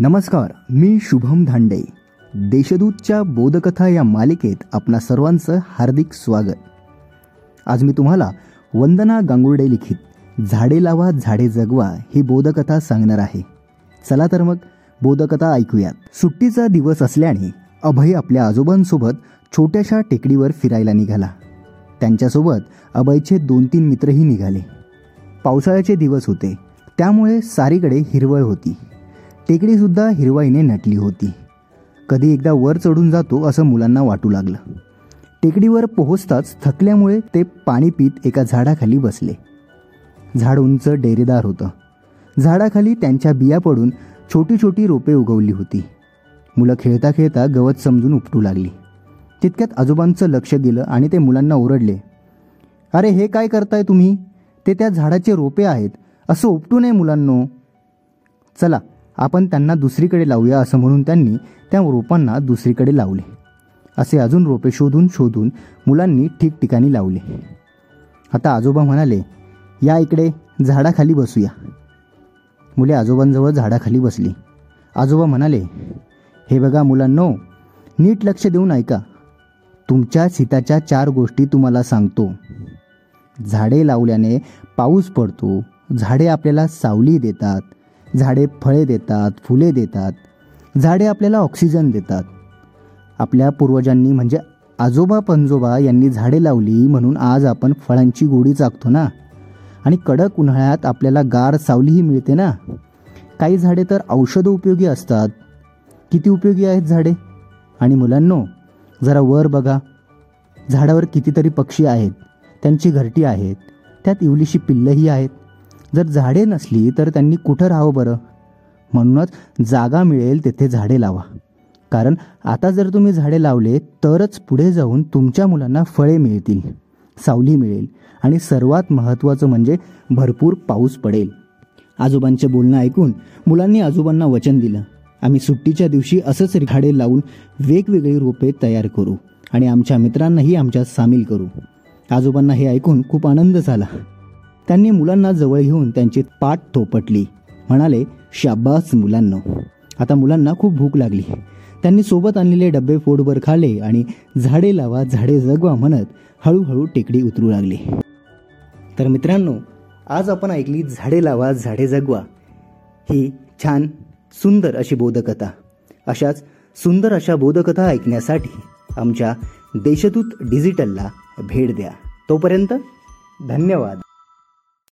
नमस्कार मी शुभम धांडे. देशदूतच्या बोधकथा या मालिकेत आपणा सर्वांचं हार्दिक स्वागत. आज मी तुम्हाला वंदना गांगुर्डे लिखित झाडे लावा झाडे जगवा ही बोधकथा सांगणार आहे. चला तर मग बोधकथा ऐकूयात. सुट्टीचा दिवस असल्याने अभय आपल्या आजोबांसोबत छोट्याशा टेकडीवर फिरायला निघाला. त्यांच्यासोबत अभयचे दोन तीन मित्रही निघाले. पावसाळ्याचे दिवस होते त्यामुळे सारीकडे हिरवळ होती. टेकडीसुद्धा हिरवाईने नटली होती. कधी एकदा वर चढून जातो असं मुलांना वाटू लागलं. टेकडीवर पोहोचताच थकल्यामुळे ते पाणी पीत एका झाडाखाली बसले. झाड उंच डेरेदार होतं. झाडाखाली त्यांच्या बिया पडून छोटी छोटी रोपे उगवली होती. मुलं खेळता खेळता गवत समजून उपटू लागली. तितक्यात आजोबांचं लक्ष गेलं आणि ते मुलांना ओरडले. अरे हे काय करताय तुम्ही? ते त्या झाडाचे रोपे आहेत. असं उपटू नये मुलांनो. चला आपण त्यांना दुसरीकडे लावूया असं म्हणून त्यांनी त्या रोपांना दुसरीकडे लावले. असे अजून रोपे शोधून शोधून मुलांनी ठिकठिकाणी लावले. आता आजोबा म्हणाले या इकडे झाडाखाली बसूया. मुले आजोबांजवळ झाडाखाली बसली. आजोबा म्हणाले हे बघा मुलांनो नीट लक्ष देऊन ऐका. तुमच्या हिताच्या चार गोष्टी तुम्हाला सांगतो. झाडे लावल्याने पाऊस पडतो झाडे आपल्याला सावली देतात झाडे फळे देतात फुले देतात झाडे आपल्याला ऑक्सिजन देतात. आपल्या पूर्वजांनी म्हणजे आजोबा पंजोबा यांनी झाडे लावली म्हणून आज आपण फळांची गोडी चाकतो ना? आणि कडक उन्हाळ्यात आपल्याला गार सावलीही मिळते ना? काही झाडे तर औषध उपयोगी असतात. किती उपयोगी आहेत झाडे? आणि मुलांनो जरा वर बघा. झाडावर कितीतरी पक्षी आहेत. त्यांची घरटी आहेत. त्यात इवलीशी पिल्लंही आहेत. जर झाडे नसली तर त्यांनी कुठं राहावं बरं? म्हणूनच जागा मिळेल तेथे झाडे लावा. कारण आता जर तुम्ही झाडे लावले तरच पुढे जाऊन तुमच्या मुलांना फळे मिळतील सावली मिळेल आणि सर्वात महत्त्वाचं म्हणजे भरपूर पाऊस पडेल. आजोबांचे बोलणं ऐकून मुलांनी आजोबांना वचन दिलं. आम्ही सुट्टीच्या दिवशी असंच झाडे लावून वेगवेगळी रोपे तयार करू आणि आमच्या मित्रांनाही आमच्यात सामील करू. आजोबांना हे ऐकून खूप आनंद झाला. त्यांनी मुलांना जवळ घेऊन त्यांची पाठ थोपटली. म्हणाले शाबास मुलांनो. आता मुलांना खूप भूक लागली. त्यांनी सोबत आणलेले डबे फोडवर खाले आणि झाडे लावा झाडे जगवा म्हणत हळूहळू टेकडी उतरू लागली. तर मित्रांनो आज आपण ऐकली झाडे लावा झाडे जगवा. ही छान सुंदर अशी बोधकथा. अशाच सुंदर अशा बोधकथा ऐकण्यासाठी आमच्या देशदूत डिजिटलला भेट द्या. तोपर्यंत धन्यवाद.